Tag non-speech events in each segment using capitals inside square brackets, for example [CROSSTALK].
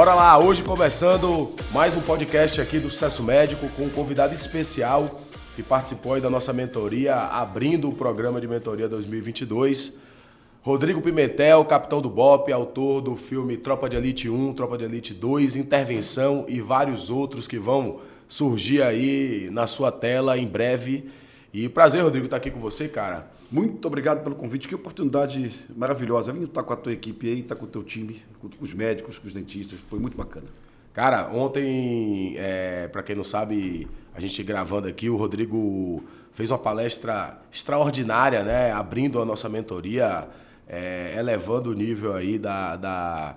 Bora lá, hoje começando mais um podcast aqui do Sucesso Médico com um convidado especial que participou da nossa mentoria, abrindo o programa de mentoria 2022. Rodrigo Pimentel, capitão do BOP, autor do filme Tropa de Elite 1, Tropa de Elite 2, Intervenção e vários outros que vão surgir aí na sua tela em breve. E prazer, Rodrigo, estar aqui com você, cara. Muito obrigado pelo convite. Que oportunidade maravilhosa. Vim estar com a tua equipe aí, estar com o teu time, com os médicos, com os dentistas. Foi muito bacana. Cara, ontem, é, para quem não sabe, a gente gravando aqui, o Rodrigo fez uma palestra extraordinária, né? Abrindo a nossa mentoria, é, elevando o nível aí da, da,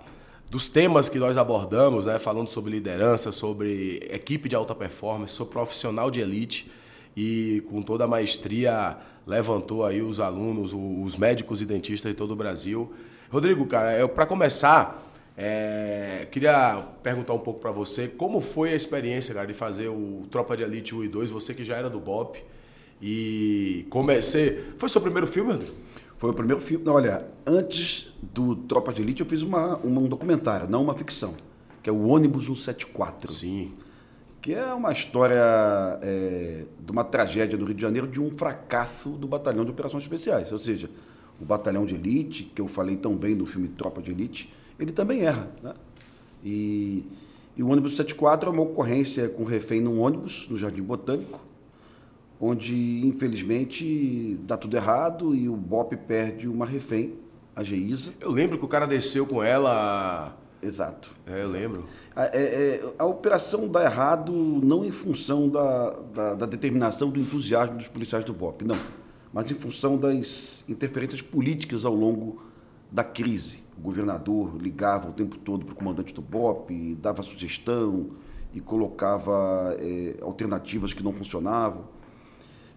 dos temas que nós abordamos, né? Falando sobre liderança, sobre equipe de alta performance, sobre profissional de elite e com toda a maestria levantou aí os alunos, os médicos e dentistas de todo o Brasil. Rodrigo, cara, para começar, é, queria perguntar um pouco para você como foi a experiência, cara, de fazer o Tropa de Elite 1 e 2, você que já era do BOP e comecei. Foi seu primeiro filme, Rodrigo? Foi o primeiro filme. Olha, antes do Tropa de Elite eu fiz uma, uma um documentário, não uma ficção, que é o Ônibus 174. Sim que é uma história é, de uma tragédia no Rio de Janeiro de um fracasso do Batalhão de Operações Especiais. Ou seja, o Batalhão de Elite, que eu falei tão bem no filme Tropa de Elite, ele também erra. Né? E, e o ônibus 74 é uma ocorrência com refém num ônibus, no Jardim Botânico, onde, infelizmente, dá tudo errado e o BOP perde uma refém, a Geisa. Eu lembro que o cara desceu com ela Exato. É, eu lembro. A, é, é, a operação dá errado não em função da, da, da, determinação, do entusiasmo dos policiais do BOP, não. Mas em função das interferências políticas ao longo da crise. O governador ligava o tempo todo para o comandante do BOP, dava sugestão e colocava é, alternativas que não funcionavam.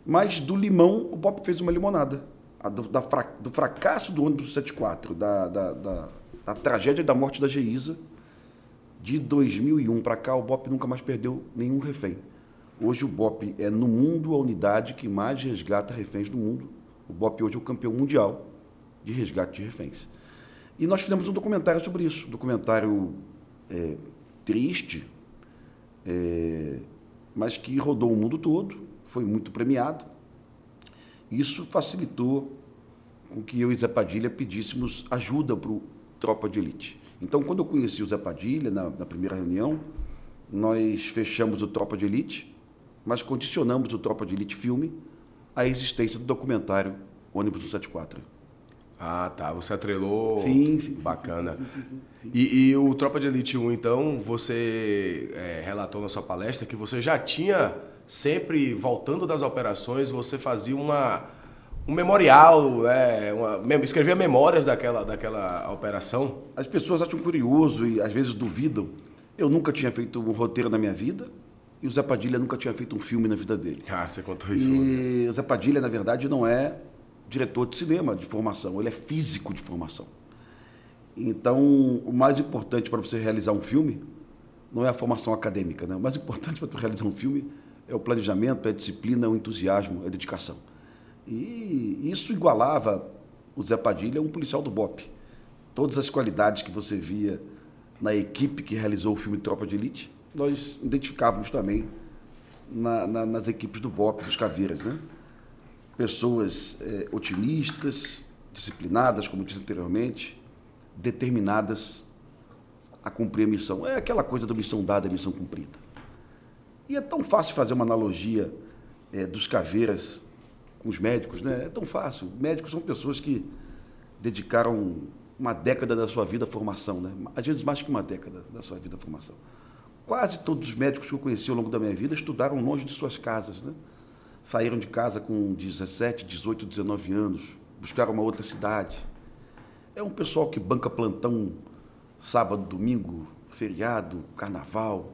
Mas do limão, o BOP fez uma limonada. Do, da, do fracasso do ônibus 74, da, da, da a tragédia da morte da Geisa, de 2001 para cá, o BOP nunca mais perdeu nenhum refém. Hoje o BOP é no mundo a unidade que mais resgata reféns do mundo. O BOP hoje é o campeão mundial de resgate de reféns. E nós fizemos um documentário sobre isso, um documentário é, triste, é, mas que rodou o mundo todo, foi muito premiado. Isso facilitou com que eu e Zé Padilha pedíssemos ajuda para o tropa de elite. Então, quando eu conheci o Zé Padilha, na, na primeira reunião, nós fechamos o Tropa de Elite, mas condicionamos o Tropa de Elite filme à existência do documentário Ônibus 174. Ah, tá. Você atrelou. Sim, sim. Bacana. Sim, sim, sim, e, e, o Tropa de Elite 1, então, você é, relatou na sua palestra que você já tinha, sempre voltando das operações, você fazia uma um memorial, é, uma, escrevia memórias daquela, daquela operação. As pessoas acham curioso e às vezes duvidam. Eu nunca tinha feito um roteiro na minha vida e o Zé Padilha nunca tinha feito um filme na vida dele. Ah, você contou isso. E o Zé Padilha, na verdade, não é diretor de cinema de formação, ele é físico de formação. Então, o mais importante para você realizar um filme não é a formação acadêmica, né? O mais importante [LAUGHS] para realizar um filme é o planejamento, é a disciplina, é o entusiasmo, é a dedicação. E isso igualava o Zé Padilha a um policial do BOP. Todas as qualidades que você via na equipe que realizou o filme Tropa de Elite, nós identificávamos também na, na, nas equipes do BOP, dos Caveiras. Né? Pessoas é, otimistas, disciplinadas, como disse anteriormente, determinadas a cumprir a missão. É aquela coisa da missão dada, missão cumprida. E é tão fácil fazer uma analogia é, dos Caveiras com os médicos, né? É tão fácil. Médicos são pessoas que dedicaram uma década da sua vida à formação, né? Às vezes mais que uma década da sua vida à formação. Quase todos os médicos que eu conheci ao longo da minha vida estudaram longe de suas casas, né? Saíram de casa com 17, 18, 19 anos, buscaram uma outra cidade. É um pessoal que banca plantão sábado, domingo, feriado, carnaval.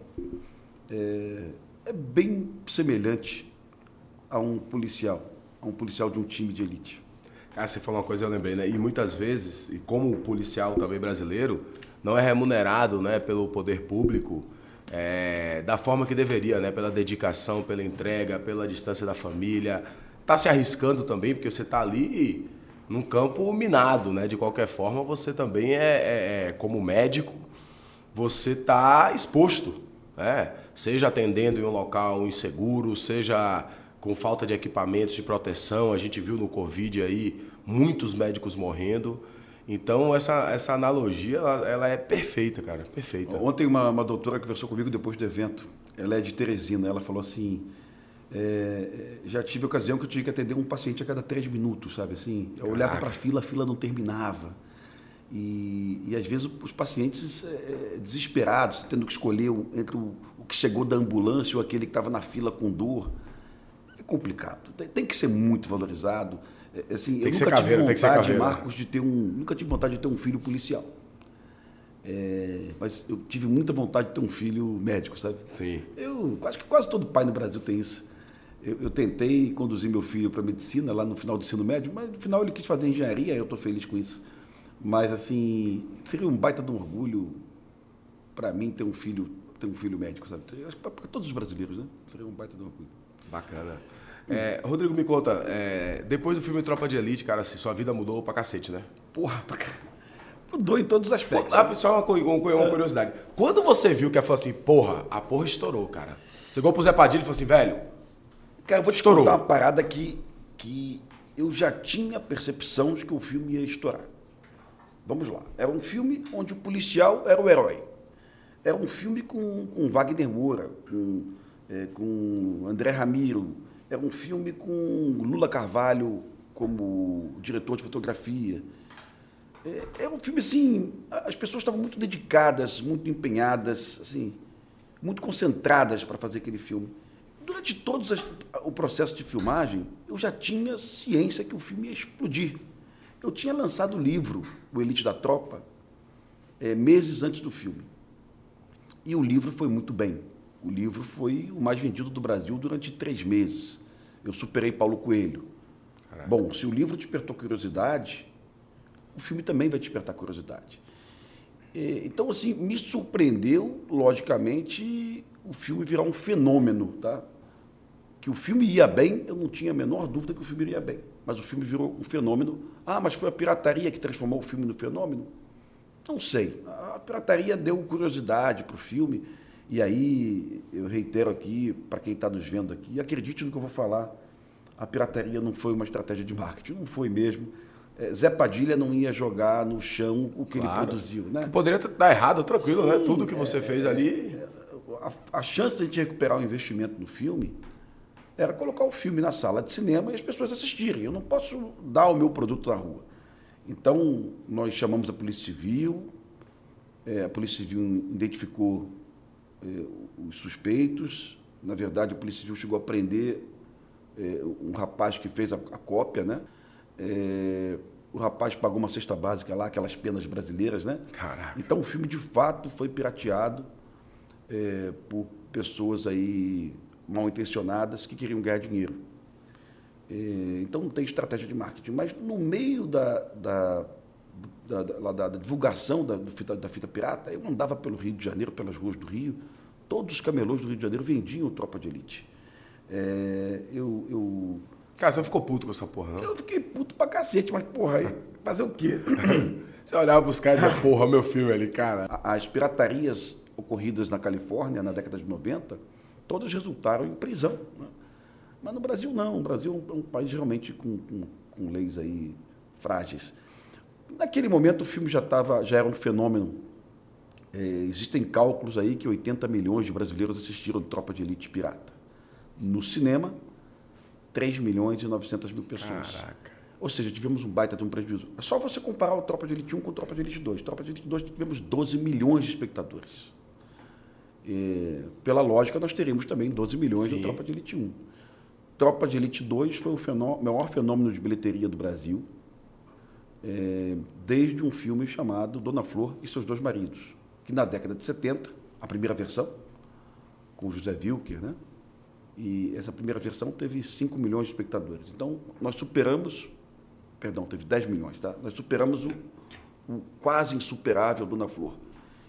É, é bem semelhante a um policial a um policial de um time de elite. Você falou uma coisa, eu lembrei, né? E muitas vezes, e como policial também brasileiro, não é remunerado né, pelo poder público é, da forma que deveria, né? Pela dedicação, pela entrega, pela distância da família. Tá se arriscando também, porque você tá ali num campo minado, né? De qualquer forma, você também é, é, é como médico, você está exposto, né? seja atendendo em um local inseguro, seja com falta de equipamentos de proteção. A gente viu no Covid aí muitos médicos morrendo. Então, essa, essa analogia, ela, ela é perfeita, cara, perfeita. Ontem uma, uma doutora conversou comigo depois do evento, ela é de Teresina, ela falou assim, é, já tive ocasião que eu tinha que atender um paciente a cada três minutos, sabe assim? Eu Caraca. olhava para a fila, a fila não terminava. E, e às vezes os pacientes é, desesperados, tendo que escolher entre o, o, que chegou da ambulância ou aquele que estava na fila com dor. É complicado. Tem, tem que ser muito valorizado. É, assim, eu nunca caveira, tive vontade, Marcos, de ter um. Nunca tive vontade de ter um filho policial. É, mas eu tive muita vontade de ter um filho médico, sabe? Sim. Eu acho que quase todo pai no Brasil tem isso. Eu, eu tentei conduzir meu filho para medicina lá no final do ensino médio, mas no final ele quis fazer engenharia, eu estou feliz com isso. Mas assim, seria um baita de um orgulho para mim ter um filho, ter um filho médico, sabe? Para todos os brasileiros, né? Seria um baita de um orgulho. Bacana. É, Rodrigo, me conta, é, depois do filme Tropa de Elite, cara, assim, sua vida mudou pra cacete, né? Porra, pra caralho. Mudou em todos os aspectos. Pô, só uma, uma, uma, curiosidade. Quando você viu que ela falou assim, porra, a porra estourou, cara. Você chegou pro Zé Padilha e falou assim, velho. Cara, eu vou te estourou. contar uma parada que, que eu já tinha percepção de que o filme ia estourar. Vamos lá. Era um filme onde o policial era o herói. Era um filme com, com Wagner Moura, com, é, com André Ramiro, é um filme com Lula Carvalho como diretor de fotografia. É, é um filme assim, as pessoas estavam muito dedicadas, muito empenhadas, assim, muito concentradas para fazer aquele filme. Durante todo o processo de filmagem, eu já tinha ciência que o filme ia explodir. Eu tinha lançado o livro, O Elite da Tropa, é, meses antes do filme. E o livro foi muito bem. O livro foi o mais vendido do Brasil durante três meses eu superei Paulo Coelho. Caraca. Bom, se o livro despertou curiosidade, o filme também vai despertar curiosidade. Então, assim, me surpreendeu, logicamente, o filme virar um fenômeno, tá? Que o filme ia bem, eu não tinha a menor dúvida que o filme ia bem. Mas o filme virou um fenômeno. Ah, mas foi a pirataria que transformou o filme no fenômeno? Não sei. A pirataria deu curiosidade para o filme. E aí, eu reitero aqui, para quem está nos vendo aqui, acredite no que eu vou falar, a pirataria não foi uma estratégia de marketing, não foi mesmo. É, Zé Padilha não ia jogar no chão o que claro. ele produziu. Né? Poderia dar errado, tranquilo, né? Sim, né? Tudo que você é, fez ali. A, a, chance de a gente recuperar o investimento no filme era colocar o filme na sala de cinema e as pessoas assistirem. Eu não posso dar o meu produto na rua. Então, nós chamamos a Polícia Civil, é, a Polícia Civil identificou eh, os suspeitos. Na verdade, a Polícia Civil chegou a prender eh, um rapaz que fez a, a cópia, né? Eh, o rapaz pagou uma cesta básica lá, aquelas penas brasileiras, né? Caraca. Então o filme de fato foi pirateado por pessoas aí mal intencionadas que queriam ganhar dinheiro. então não tem estratégia de marketing. Mas no meio da, da da, da, da, divulgação da, fita, da fita pirata, eu andava pelo Rio de Janeiro, pelas ruas do Rio, todos os camelôs do Rio de Janeiro vendiam Tropa de Elite. É, eu, eu... Cara, você ficou puto com essa porra, não? Eu fiquei puto pra cacete, mas porra, fazer o quê? [COUGHS] você olhava pros caras e dizia, porra, meu filme ali, cara. As piratarias ocorridas na Califórnia na década de 90, todas resultaram em prisão. Né? Mas no Brasil não, o Brasil é um país realmente com, com, com leis aí frágeis. Naquele momento o filme já, tava, já era um fenômeno. É, existem cálculos aí que 80 milhões de brasileiros assistiram Tropa de Elite Pirata. No cinema, 3 milhões e 900 mil pessoas. Caraca. Ou seja, tivemos um baita de um prejuízo. É só você comparar o Tropa de Elite 1 com o Tropa de Elite 2. Tropa de Elite 2 tivemos 12 milhões de espectadores. É, pela lógica, nós teríamos também 12 milhões Sim. do Tropa de Elite 1. Tropa de Elite 2 foi o fenômeno, maior fenômeno de bilheteria do Brasil é, desde um filme chamado Dona Flor e seus dois maridos, que na década de 70, a primeira versão, com José Wilker, né? E essa primeira versão teve 5 milhões de espectadores. Então, nós superamos, perdão, teve 10 milhões, tá? Nós superamos o, o quase insuperável Dona Flor.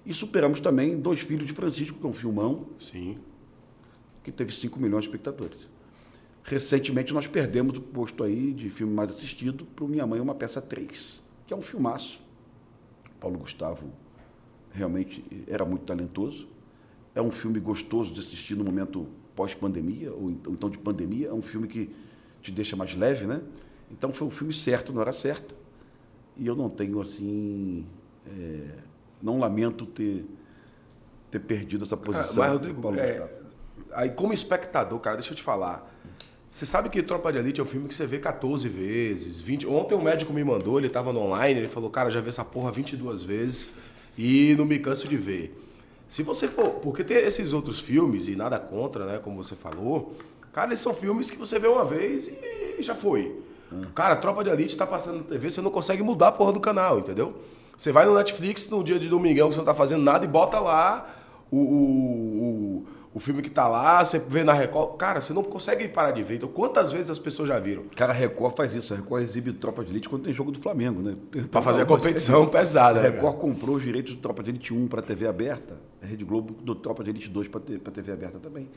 E superamos também Dois Filhos de Francisco, que é um filmão. Sim. Que teve 5 milhões de espectadores. Recentemente nós perdemos o posto aí de filme mais assistido para o Minha Mãe Uma Peça 3, que é um filmaço. Paulo Gustavo realmente era muito talentoso. É um filme gostoso de assistir no momento pós-pandemia, ou então de pandemia. É um filme que te deixa mais leve, né? Então foi um filme certo na hora certa. E eu não tenho, assim. É, não lamento ter, ter perdido essa posição. Ah, mas, Rodrigo, é, aí como espectador, cara, deixa eu te falar. Você sabe que Tropa de Elite é um filme que você vê 14 vezes, 20. Ontem um médico me mandou, ele estava no online, ele falou, cara, já vi essa porra 22 vezes e não me canso de ver. Se você for. Porque tem esses outros filmes, e nada contra, né? Como você falou. Cara, eles são filmes que você vê uma vez e já foi. Hum. Cara, Tropa de Elite está passando na TV, você não consegue mudar a porra do canal, entendeu? Você vai no Netflix no dia de domingão que você não tá fazendo nada e bota lá o, o, o filme que tá lá, você vê na Record. Cara, você não consegue parar de ver. Então, quantas vezes as pessoas já viram? Cara, a Record faz isso. A Record exibe Tropa de Elite quando tem jogo do Flamengo, né? Pra fazer a competição pesada. A né, Record comprou os direitos do Tropa de Elite 1 para TV aberta. A Rede Globo do Tropa de Elite 2 para TV aberta também.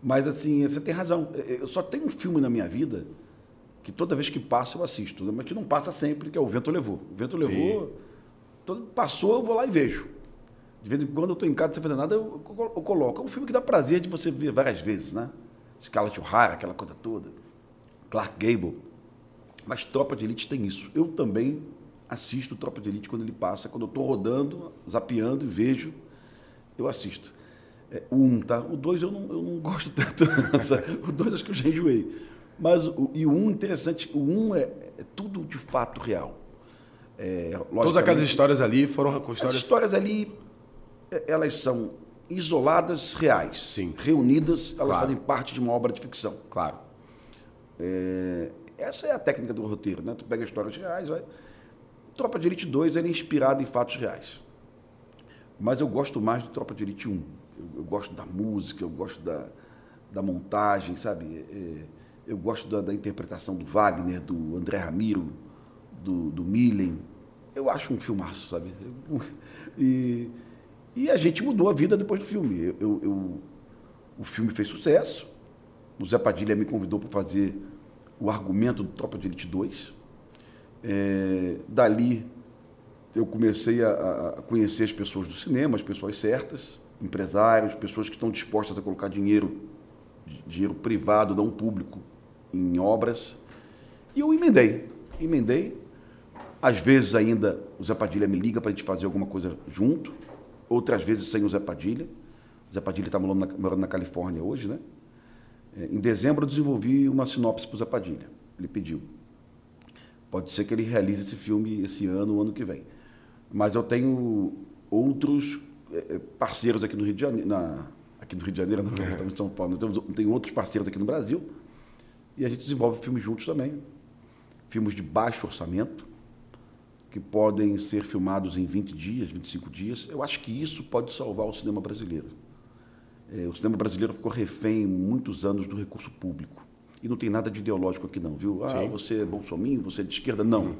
Mas, assim, você tem razão. Eu só tenho um filme na minha vida que toda vez que passa eu assisto, né? mas que não passa sempre, que é O Vento Levou. O Vento Levou, todo, passou, eu vou lá e vejo. De vez em quando eu estou em casa sem fazer nada, eu, eu, coloco. É um filme que dá prazer de você ver várias vezes, né? Scarlett O'Hara, aquela coisa toda. Clark Gable. Mas Tropa de Elite tem isso. Eu também assisto Tropa de Elite quando ele passa. Quando eu estou rodando, zapeando e vejo, eu assisto. É, o 1, um, tá? O 2 eu não, eu não gosto [LAUGHS] tanto. o 2 acho que eu já enjoei. Mas o, e o 1, um, interessante, o 1 um é, é tudo de fato real. É, Todas aquelas histórias ali foram histórias... As histórias ali elas são isoladas, reais. Sim. Reunidas, elas claro. fazem parte de uma obra de ficção. Claro. É, essa é a técnica do roteiro, né? Tu pega histórias reais, vai. Tropa de Elite 2 ele é inspirado em fatos reais. Mas eu gosto mais de Tropa de Elite 1. Eu, eu gosto da música, eu gosto da, da montagem, sabe? É, eu gosto da, da, interpretação do Wagner, do André Ramiro, do, do Millen. Eu acho um filmaço, sabe? [LAUGHS] E e a gente mudou a vida depois do filme. Eu, eu, eu, o filme fez sucesso. O Zé Padilha me convidou para fazer o argumento do Tropa de Elite 2. É, dali eu comecei a, a, conhecer as pessoas do cinema, as pessoas certas, empresários, pessoas que estão dispostas a colocar dinheiro, dinheiro privado, não público, em obras. E eu emendei. Emendei. Às vezes ainda o Zé Padilha me liga para a gente fazer alguma coisa junto outras vezes sem o Zé Padilha. O Zé Padilha está morando, morando na, Califórnia hoje, né? É, em dezembro eu desenvolvi uma sinopse para o Zé Padilha. Ele pediu. Pode ser que ele realize esse filme esse ano ou ano que vem. Mas eu tenho outros é, é, parceiros aqui no Rio de Janeiro, na, aqui no Rio de Janeiro, não, é. estamos em São Paulo. Então, tenho outros parceiros aqui no Brasil e a gente desenvolve filmes juntos também. Filmes de baixo orçamento, que podem ser filmados em 20 dias, 25 dias. Eu acho que isso pode salvar o cinema brasileiro. É, o cinema brasileiro ficou refém muitos anos do recurso público. E não tem nada de ideológico aqui não, viu? Ah, Sim. você é bolsominho, você é de esquerda. Não.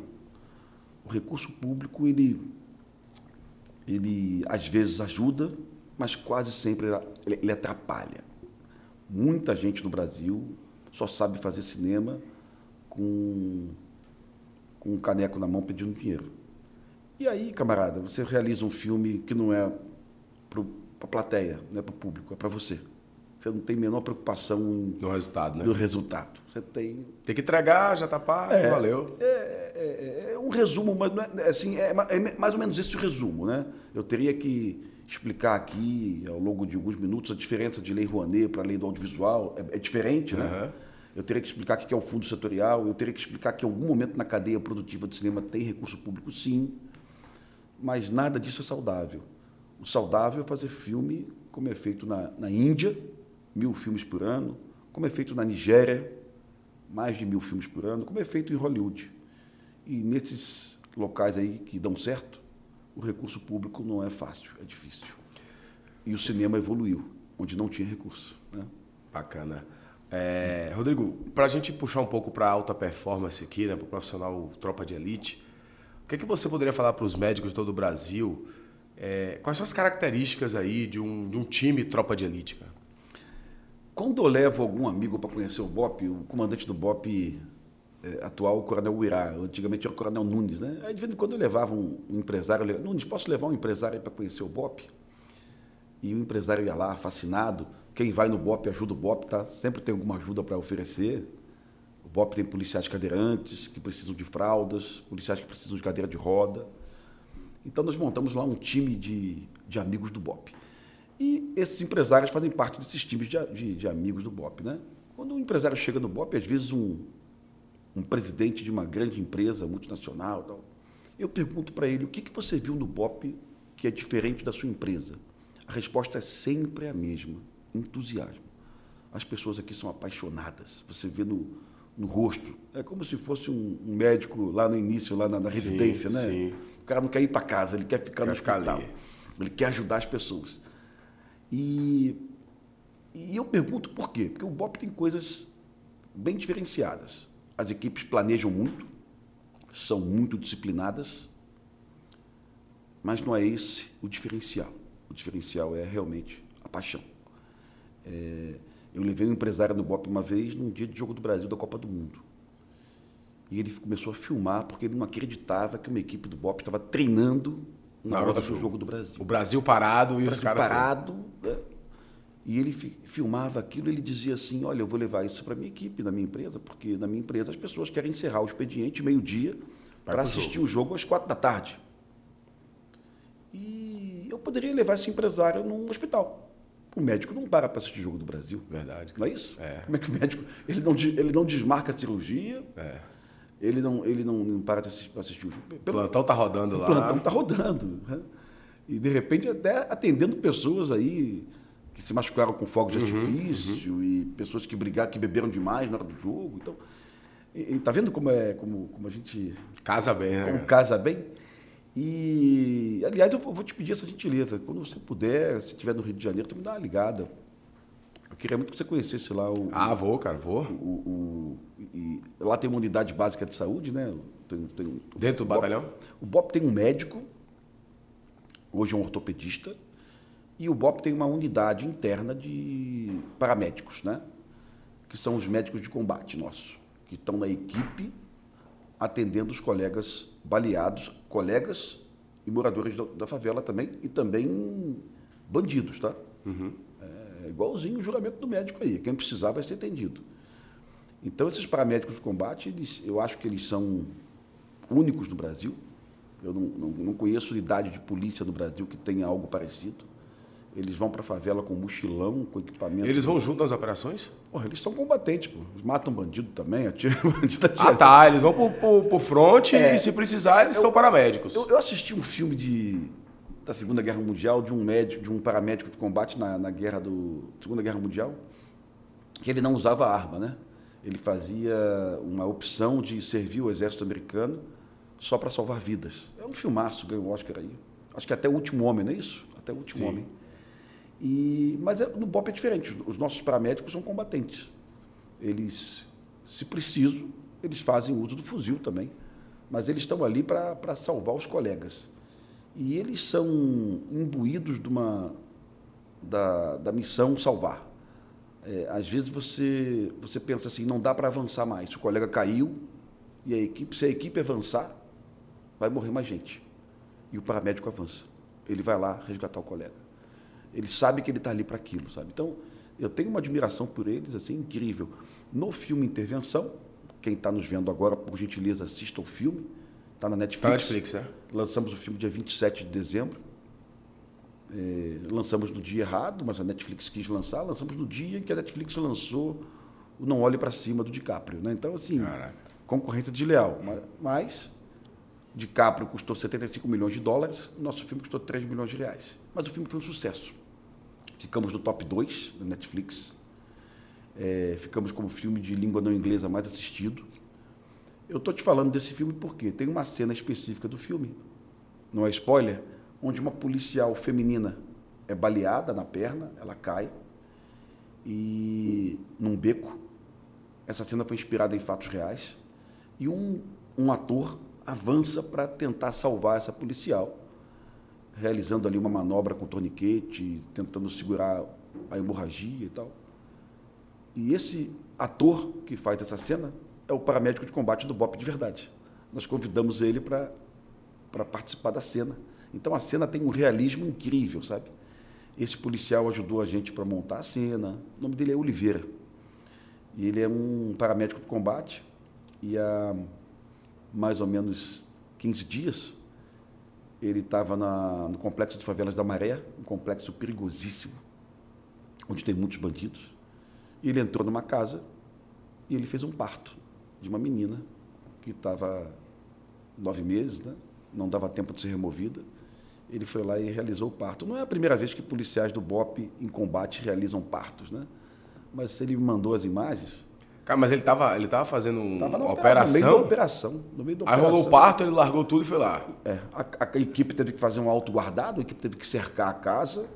O recurso público, ele, ele às vezes ajuda, mas quase sempre ele, ele atrapalha. Muita gente no Brasil só sabe fazer cinema com com um caneco na mão pedindo dinheiro. E aí, camarada, você realiza um filme que não é para a plateia, não é para o público, é para você. Você não tem a menor preocupação no resultado, né? No resultado. Você tem. Tem que entregar, já está pago, é, valeu. É, é, é, um resumo, mas é, assim, é, é, mais ou menos esse o resumo, né? Eu teria que explicar aqui, ao longo de alguns minutos, a diferença de lei Rouanet para a lei do audiovisual. É, diferente, né? Uhum eu teria que explicar o que é o fundo setorial, eu teria que explicar que em algum momento na cadeia produtiva de cinema tem recurso público, sim, mas nada disso é saudável. O saudável é fazer filme como é feito na, na Índia, mil filmes por ano, como é feito na Nigéria, mais de mil filmes por ano, como é feito em Hollywood. E nesses locais aí que dão certo, o recurso público não é fácil, é difícil. E o cinema evoluiu, onde não tinha recurso. Né? Bacana. É, Rodrigo, para a gente puxar um pouco para alta performance aqui, né, para o profissional tropa de elite, o que, é que você poderia falar para os médicos de todo o Brasil? É, quais são as características aí de um, de um time tropa de elite? Cara? Quando eu levo algum amigo para conhecer o BOP, o comandante do BOP é, atual Coronel Uirá, antigamente era o Coronel Nunes, né? Aí de vez em quando eu levava um, um empresário, eu, Nunes, posso levar um empresário para conhecer o BOP? E o empresário ia lá, fascinado. Quem vai no BOP ajuda o BOP, tá? Sempre tem alguma ajuda para oferecer. O BOP tem policiais cadeirantes que precisam de fraldas, policiais que precisam de cadeira de roda. Então nós montamos lá um time de, de amigos do BOP. E esses empresários fazem parte desses times de, de, de amigos do BOP, né? Quando um empresário chega no BOP, às vezes um, um presidente de uma grande empresa multinacional, tal, eu pergunto para ele o que, que você viu no BOP que é diferente da sua empresa. A resposta é sempre a mesma: entusiasmo. As pessoas aqui são apaixonadas. Você vê no, no rosto. É como se fosse um, um médico lá no início, lá na, na residência, sim, né? Sim. O cara não quer ir para casa, ele quer ficar quer no hospital. Ele quer ajudar as pessoas. E, e eu pergunto por quê? Porque o BOP tem coisas bem diferenciadas. As equipes planejam muito, são muito disciplinadas, mas não é esse o diferencial. O diferencial é realmente a paixão. É, eu levei um empresário no BOP uma vez, num dia de jogo do Brasil da Copa do Mundo. E ele começou a filmar porque ele não acreditava que uma equipe do BOP estava treinando na, hora do jogo. jogo. do Brasil. O Brasil parado e os caras. parado. Né? E ele fi, filmava aquilo ele dizia assim: Olha, eu vou levar isso para minha equipe, na minha empresa, porque na minha empresa as pessoas querem encerrar o expediente meio-dia para assistir jogo. o jogo às quatro da tarde. E eu poderia levar esse empresário num hospital. O médico não para para assistir o jogo do Brasil. Verdade. Não é isso? É. Como é que o médico. Ele não, ele não desmarca a cirurgia. É. Ele não, ele não, não para de assistir, assistir o jogo. O plantão está rodando o lá. O plantão está rodando. Né? E, de repente, até atendendo pessoas aí que se machucaram com fogo de uhum, artifício uhum. e pessoas que brigaram, que beberam demais na hora do jogo. Então, e, e tá vendo como é como, como a gente casa bem, né? Como casa bem. E aliás, eu vou te pedir essa gentileza, quando você puder, se estiver no Rio de Janeiro, tu me dá uma ligada. Eu queria muito que você conhecesse lá o. Ah, vou, cara, vou. O, o lá tem uma unidade básica de saúde, né? Tem, tem, Dentro do batalhão? O BOP tem um médico, hoje é um ortopedista, e o BOP tem uma unidade interna de paramédicos, né? Que são os médicos de combate nossos, que estão na equipe atendendo os colegas baleados, colegas e moradores da, da favela também, e também bandidos, tá? Uhum. É igualzinho o juramento do médico aí. Quem precisar vai ser atendido. Então, esses paramédicos de combate, eles, eu acho que eles são únicos no Brasil. Eu não, não, não conheço unidade de polícia no Brasil que tenha algo parecido. Eles vão para a favela com mochilão, com equipamento. Eles vão junto nas operações? Porra, eles são combatentes, pô. Eles matam bandido também, atiram [LAUGHS] bandido. Atira. Ah, tá. Eles vão pro, pro, pro fronte é, e, se precisar, eles eu, são paramédicos. Eu, eu, assisti um filme de, da Segunda Guerra Mundial de um médico, de um paramédico de combate na, na guerra do Segunda Guerra Mundial, que ele não usava arma, né? Ele fazia uma opção de servir o exército americano só para salvar vidas. É um filmaço, ganhou o Oscar aí. Acho que até o último homem, não é isso? Até o último Sim. homem. E, mas é, no BOP é diferente. Os nossos paramédicos são combatentes. Eles, se preciso, eles fazem uso do fuzil também. Mas eles estão ali para salvar os colegas. E eles são imbuídos de uma, da, da missão salvar. É, às vezes você, você pensa assim, não dá para avançar mais. O colega caiu e a equipe, se a equipe avançar, vai morrer mais gente. E o paramédico avança. Ele vai lá resgatar o colega. Ele sabe que ele está ali para aquilo, sabe? Então, eu tenho uma admiração por eles, assim, incrível. No filme Intervenção, quem está nos vendo agora, por gentileza, assista o filme. Está na Netflix. Tá Netflix, é. Lançamos o filme dia 27 de dezembro. É, lançamos no dia errado, mas a Netflix quis lançar. Lançamos no dia em que a Netflix lançou o Não Olhe para Cima do DiCaprio. Né? Então, assim, Caraca. concorrência desleal. Mas, mas DiCaprio custou 75 milhões de dólares, nosso filme custou 3 milhões de reais. Mas o filme foi um sucesso. Ficamos no top 2 da Netflix. É, ficamos como filme de língua não inglesa mais assistido. Eu estou te falando desse filme porque tem uma cena específica do filme, não é spoiler, onde uma policial feminina é baleada na perna, ela cai e num beco. Essa cena foi inspirada em fatos reais e um, um ator avança para tentar salvar essa policial realizando ali uma manobra com torniquete, tentando segurar a hemorragia e tal. E esse ator que faz essa cena é o paramédico de combate do BOP de verdade. Nós convidamos ele para participar da cena. Então a cena tem um realismo incrível, sabe? Esse policial ajudou a gente para montar a cena. O nome dele é Oliveira. E ele é um paramédico de combate. E há mais ou menos 15 dias, ele estava no complexo de favelas da Maré, um complexo perigosíssimo, onde tem muitos bandidos. E ele entrou numa casa e ele fez um parto de uma menina que estava nove meses, né? não dava tempo de ser removida. Ele foi lá e realizou o parto. Não é a primeira vez que policiais do BOP em combate realizam partos, né? Mas ele me mandou as imagens. Cara, mas ele estava ele tava fazendo tava uma operação. No meio da operação. No meio da Aí operação. rolou o parto, ele largou tudo e foi lá. É, a, a equipe teve que fazer um auto guardado, a equipe teve que cercar a casa,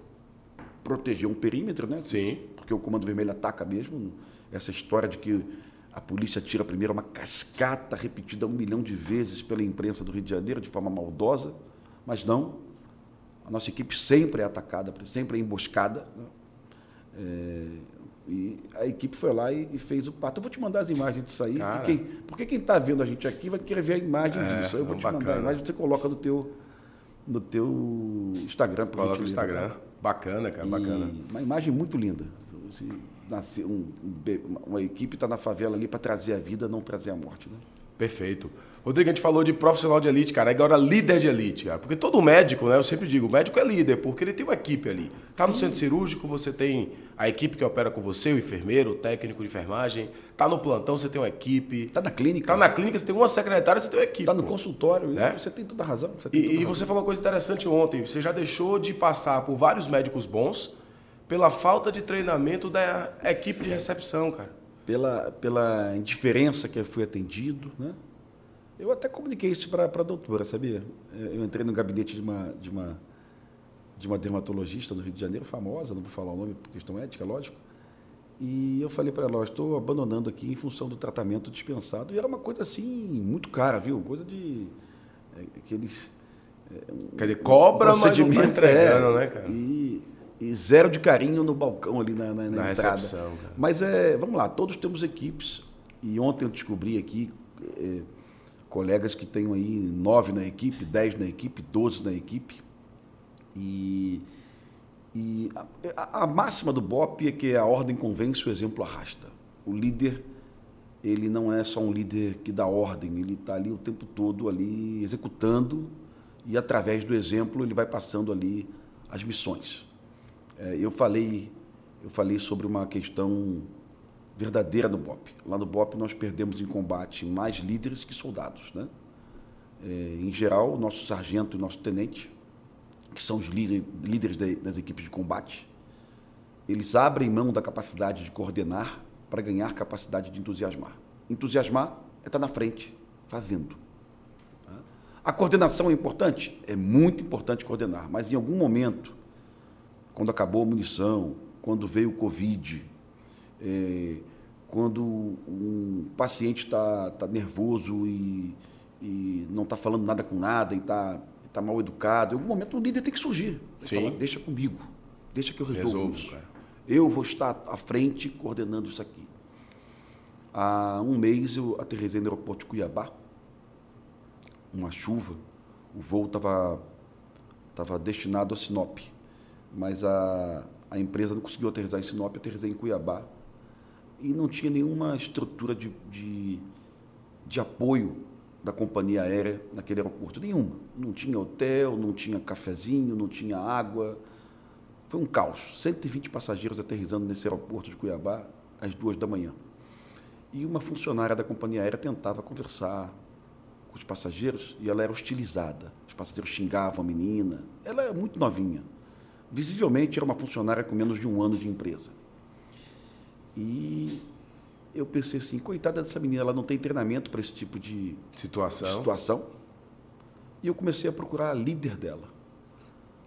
proteger um perímetro, né? Sim. Porque o Comando Vermelho ataca mesmo. Essa história de que a polícia tira primeiro uma cascata repetida um milhão de vezes pela imprensa do Rio de Janeiro de forma maldosa, mas não. A nossa equipe sempre é atacada, sempre é emboscada. Né? É, e a equipe foi lá e, e, fez o parto. Eu vou te mandar as imagens disso aí. Quem, porque quem está vendo a gente aqui vai querer ver a imagem É, disso. Eu vou não, te mandar bacana. a imagem, você coloca no teu, no teu Instagram. Coloca no Instagram. tá? Bacana, cara, E bacana. Uma imagem muito linda. Um- um uma equipe está na favela ali para trazer a vida, não trazer a morte. Né? Perfeito. Rodrigo, a gente falou de profissional de elite, cara. Agora líder de elite, cara. Porque todo médico, né? Eu sempre digo, o médico é líder, porque ele tem uma equipe ali. Tá no centro cirúrgico, você tem a equipe que opera com você, o enfermeiro, o técnico de enfermagem. Tá no plantão, você tem uma equipe. Está na clínica, Tá na clínica, você tem uma secretária, você tem uma equipe. está no pô. consultório. Né? Você tem toda a razão. Você tem E, toda a e razão. você falou uma coisa interessante ontem. Você já deixou de passar por vários médicos bons pela falta de treinamento da equipe de recepção, cara. Pela, pela indiferença que eu fui atendido. Né? Eu até comuniquei isso para a doutora, sabia? É, Eu entrei no gabinete de uma, de, uma, de uma dermatologista no Rio de Janeiro, famosa, não vou falar o nome por questão ética, lógico. E eu falei para ela, estou abandonando aqui em função do tratamento dispensado. E era uma coisa assim, muito cara, viu? Coisa de. é, aqueles. Quer dizer, cobra, mas não tá entregando, é, né, cara? E, e zero de carinho no balcão ali na, na, na Na entrada. recepção, cara. Mas é, vamos lá, todos temos equipes. E ontem eu descobri aqui é, colegas que têm aí nove na equipe, dez na equipe, doze na equipe. E, e a, a- a máxima do BOP é que a ordem convence, o exemplo arrasta. O líder, ele não é só um líder que dá ordem, ele está ali o tempo todo ali executando e através do exemplo ele vai passando ali as missões. É, eu falei eu falei sobre uma questão verdadeira no BOP. Lá no BOP nós perdemos em combate mais líderes que soldados, né? É, em geral, o nosso sargento e nosso tenente, que são os líder- líderes da- das equipes de combate, eles abrem mão da capacidade de coordenar para ganhar capacidade de entusiasmar. Entusiasmar é estar na frente, fazendo. tá? A coordenação é importante? É muito importante coordenar, mas em algum momento, quando acabou a munição, quando veio o Covid, é, quando um paciente está tá nervoso e, e não está falando nada com nada e está tá mal educado, em algum momento o líder tem que surgir. Tem que Sim. falar, deixa comigo, deixa que eu resolvo Resolvo, isso. cara. Eu vou estar à frente coordenando isso aqui. Há um mês eu aterrissei no aeroporto de Cuiabá, uma chuva, o voo estava tava destinado a Sinop, mas a, a empresa não conseguiu aterrissar em Sinop, eu aterrissei em Cuiabá. E não tinha nenhuma estrutura de, de, de apoio da companhia aérea naquele aeroporto, nenhuma. Não tinha hotel, não tinha cafezinho, não tinha água. Foi um caos. 120 passageiros aterrissando nesse aeroporto de Cuiabá às duas da manhã. E uma funcionária da companhia aérea tentava conversar com os passageiros e ela era hostilizada. Os passageiros xingavam a menina. Ela é muito novinha. Visivelmente era uma funcionária com menos de um ano de empresa. E eu pensei assim, coitada dessa menina, ela não tem treinamento para esse tipo de Situação. situação. E eu comecei a procurar a líder dela.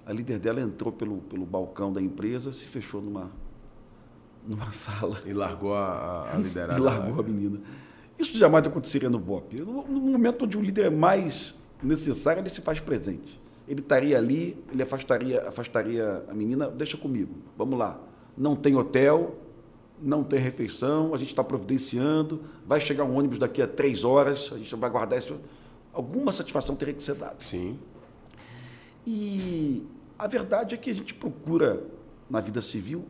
A líder dela entrou pelo, pelo balcão da empresa, se fechou numa, numa [LAUGHS] sala E largou a, a- liderada. e largou a menina. Isso jamais aconteceria no BOP. No, no momento onde o líder é mais necessário, ele se faz presente. Ele estaria ali, ele afastaria, afastaria a menina, deixa comigo, vamos lá. Não tem hotel, não tem refeição, a gente está providenciando, vai chegar um ônibus daqui a três horas, a gente vai guardar isso. Alguma satisfação teria que ser dada. Sim. E a verdade é que a gente procura, na vida civil,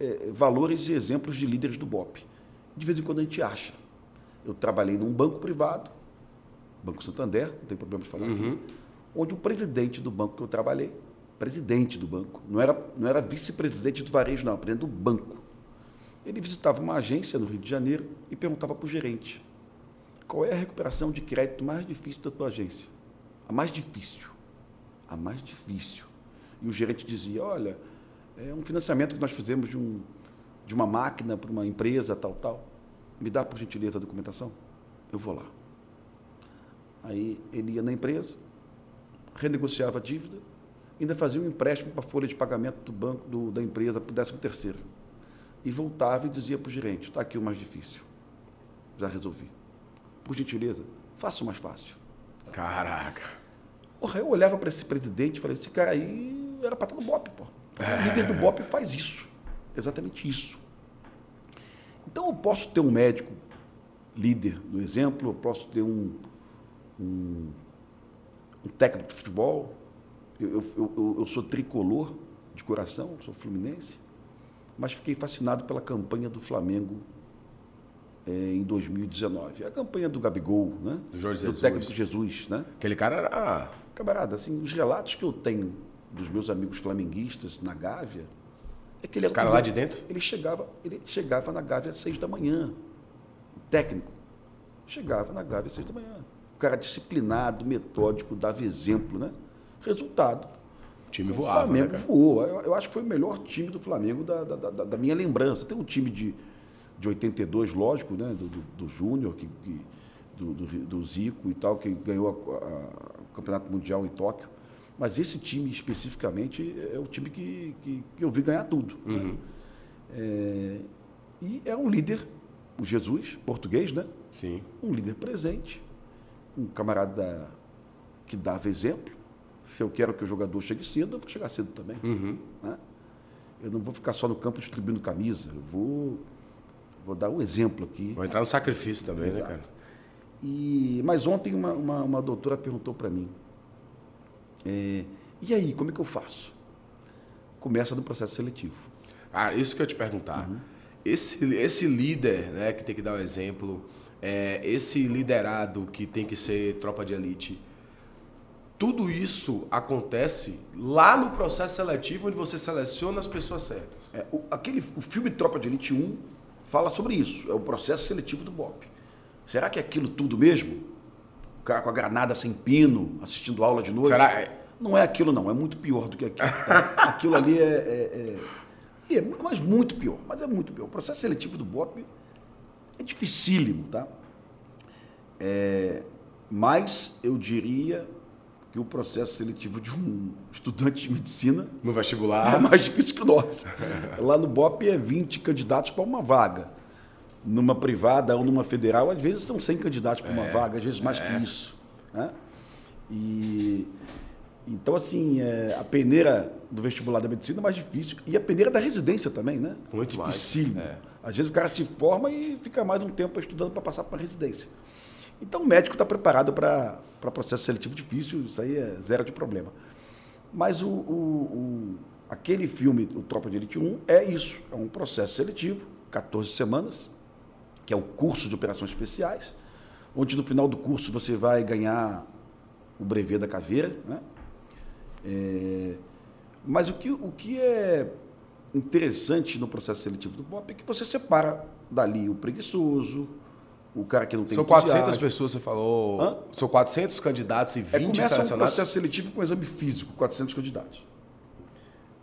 é, valores e exemplos de líderes do BOP. De vez em quando a gente acha. Eu trabalhei num banco privado, Banco Santander, não tem problema de falar, uhum. aqui, onde o presidente do banco que eu trabalhei, presidente do banco, não era, não era vice-presidente do varejo, não, presidente do banco. Ele visitava uma agência no Rio de Janeiro e perguntava para o gerente: qual é a recuperação de crédito mais difícil da tua agência? A mais difícil. A mais difícil. E o gerente dizia: olha, é um financiamento que nós fizemos de, um, de uma máquina para uma empresa, tal, tal. Me dá, por gentileza, a documentação? Eu vou lá. Aí ele ia na empresa, renegociava a dívida, ainda fazia um empréstimo para a folha de pagamento do banco do, da empresa para o décimo terceiro. E voltava e dizia para o gerente, está aqui o mais difícil. Já resolvi. Por gentileza, faça o mais fácil. Caraca. Porra, eu olhava para esse presidente e falei, esse cara aí era para estar no BOP, pô. O líder do BOP faz isso. Exatamente isso. Então eu posso ter um médico líder do exemplo, eu posso ter um, um, um técnico de futebol, eu, eu, eu, eu, sou tricolor de coração, sou fluminense, mas fiquei fascinado pela campanha do Flamengo é, em 2019. A campanha do Gabigol, né? Do, Jorge do técnico Jesus, né? Aquele cara era... Camarada, assim, os relatos que eu tenho dos meus amigos flamenguistas na Gávea, é que ele o cara lá de dentro? Ele chegava, ele chegava na Gávea às seis da manhã. O técnico chegava na Gávea às seis da manhã. Cara disciplinado, metódico, dava exemplo, né? Resultado. O time voava. O Flamengo né, voou. Eu, eu, acho que foi o melhor time do Flamengo da, da, da, da minha lembrança. Tem um time de, de 82, lógico, né? Do, do, do Júnior, que, que, do, do, do, Zico e tal, que ganhou a, a, o Campeonato Mundial em Tóquio. Mas esse time especificamente é o time que, que, que eu vi ganhar tudo. Né? Uhum. Né? É, e é um líder, o Jesus, português, né? Sim. Um líder presente, um camarada que dava exemplo. Se eu quero que o jogador chegue cedo, eu vou chegar cedo também. Uhum. Né? Eu não vou ficar só no campo distribuindo camisa. Eu vou, vou dar um exemplo aqui. Vou entrar no sacrifício também, Exato. né, cara? E, mas ontem uma, uma, uma doutora perguntou para mim, é, e aí, como é que eu faço? Começa no processo seletivo. Ah, isso que eu ia te perguntar. Uhum. Esse, esse líder né, que tem que dar o exemplo, é, esse liderado que tem que ser tropa de elite, tudo isso acontece lá no processo seletivo, onde você seleciona as pessoas certas. É, o, aquele, o filme Tropa de Elite 1 fala sobre isso, é o processo seletivo do BOP. Será que é aquilo tudo mesmo? O cara com a granada sem pino, assistindo aula de noite? Será? Não é aquilo não, é muito pior do que aquilo. Tá? aquilo ali é, é, é, é, mas muito pior, mas é muito pior. O processo seletivo do BOP é dificílimo, tá? É, mas eu diria que o processo seletivo de um estudante de medicina no vestibular é mais difícil que o nosso. [LAUGHS] Lá no BOP é 20 candidatos para uma vaga. Numa privada ou numa federal, às vezes são 100 candidatos para uma é, vaga, às vezes mais é. que isso. Né? E então, assim, é, a peneira do vestibular da medicina é mais difícil. E a peneira da residência também, né? Muito Dificílimo. mais. É. Às vezes o cara se forma e fica mais um tempo estudando para passar para uma residência. Então o médico está preparado para processo seletivo difícil, isso aí é zero de problema. Mas o, o, o, aquele filme, o Tropa de Elite 1, é isso. É um processo seletivo, 14 semanas, que é o curso de operações especiais, onde no final do curso você vai ganhar o brevet da caveira. Né? É, mas o que, o que é interessante no processo seletivo do BOP é que você separa dali o preguiçoso, o cara que não tem São 400 pessoas, você falou. Hã? São 400 candidatos e 20 é, começa selecionados? um processo seletivo com exame físico, 400 candidatos.